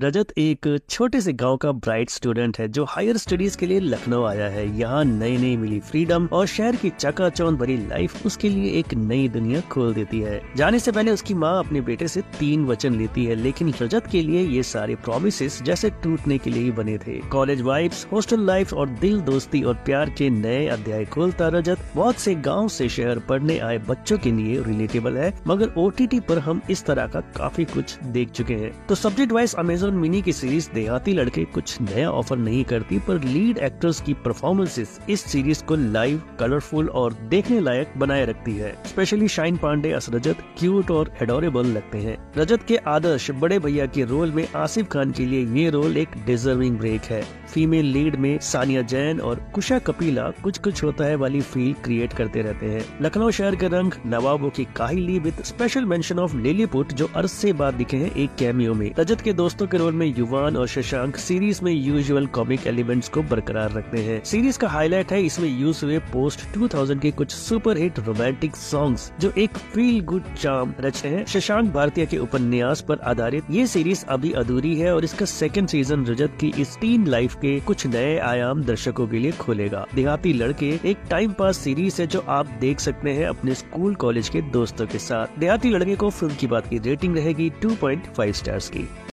रजत एक छोटे से गाँव का ब्राइट स्टूडेंट है जो हायर स्टडीज़ के लिए लखनऊ आया है। यहाँ नई नई मिली फ्रीडम और शहर की चकाचौंध भरी लाइफ उसके लिए एक नई दुनिया खोल देती है। जाने से पहले उसकी माँ अपने बेटे से तीन वचन लेती है, लेकिन रजत के लिए ये सारे प्रोमिस जैसे टूटने के लिए ही बने थे। कॉलेज वाइब्स हॉस्टल लाइफ और दिल दोस्ती और प्यार के नए अध्याय खोलता रजत। बहुत से गाँव से शहर पढ़ने आए बच्चों के लिए रिलेटेबल है, मगर ओ पर हम इस तरह का काफ़ी कुछ देख चुके हैं। तो subject wise Amazon Amazon mini की सीरीज़ देहाती लड़के कुछ नया ऑफ़र नहीं करती, पर लीड एक्टर्स की परफॉर्मेंसेस इस सीरीज़ को लाइव कलरफुल और देखने लायक बनाए रखती है। Specially Shine Pandey as Rajat cute और एडोरेबल लगते हैं। रजत के आदर्श बड़े भैया के रोल में आसिफ खान के लिए ये रोल एक डिजर्विंग ब्रेक है। फीमेल लीड में सानिया जैन और कुशा कपिला कुछ कुछ होता है वाली फील क्रिएट करते रहते हैं। लखनऊ शहर के रंग नवाबों की काहिली with special mention of Lilliput जो अर्ज़ से बाद दिखे हैं एक कैमियो में। रजत के दोस्तों के रोल में युवान और शशांक सीरीज़ में यूजुअल कॉमिक एलिमेंट्स को बरकरार रखते हैं। सीरीज़ का हाईलाइट है इसमें यूज़ हुए पोस्ट 2000 के कुछ सुपर हिट रोमांटिक सॉन्ग्स जो एक फील गुड चार्म रचे हैं। शशांक भारतीय के उपन्यास पर आधारित ये सीरीज़ अभी अधूरी है और इसका सेकेंड सीज़न रजत की इस टीन लाइफ के कुछ नए आयाम दर्शकों के लिए खोलेगा। देहाती लड़के एक टाइम पास सीरीज़ है जो आप देख सकते हैं अपने स्कूल, कॉलेज के दोस्तों के साथ। देहाती लड़के को फ़िल्म की बात की रेटिंग रहेगी 2.5 स्टार्स की।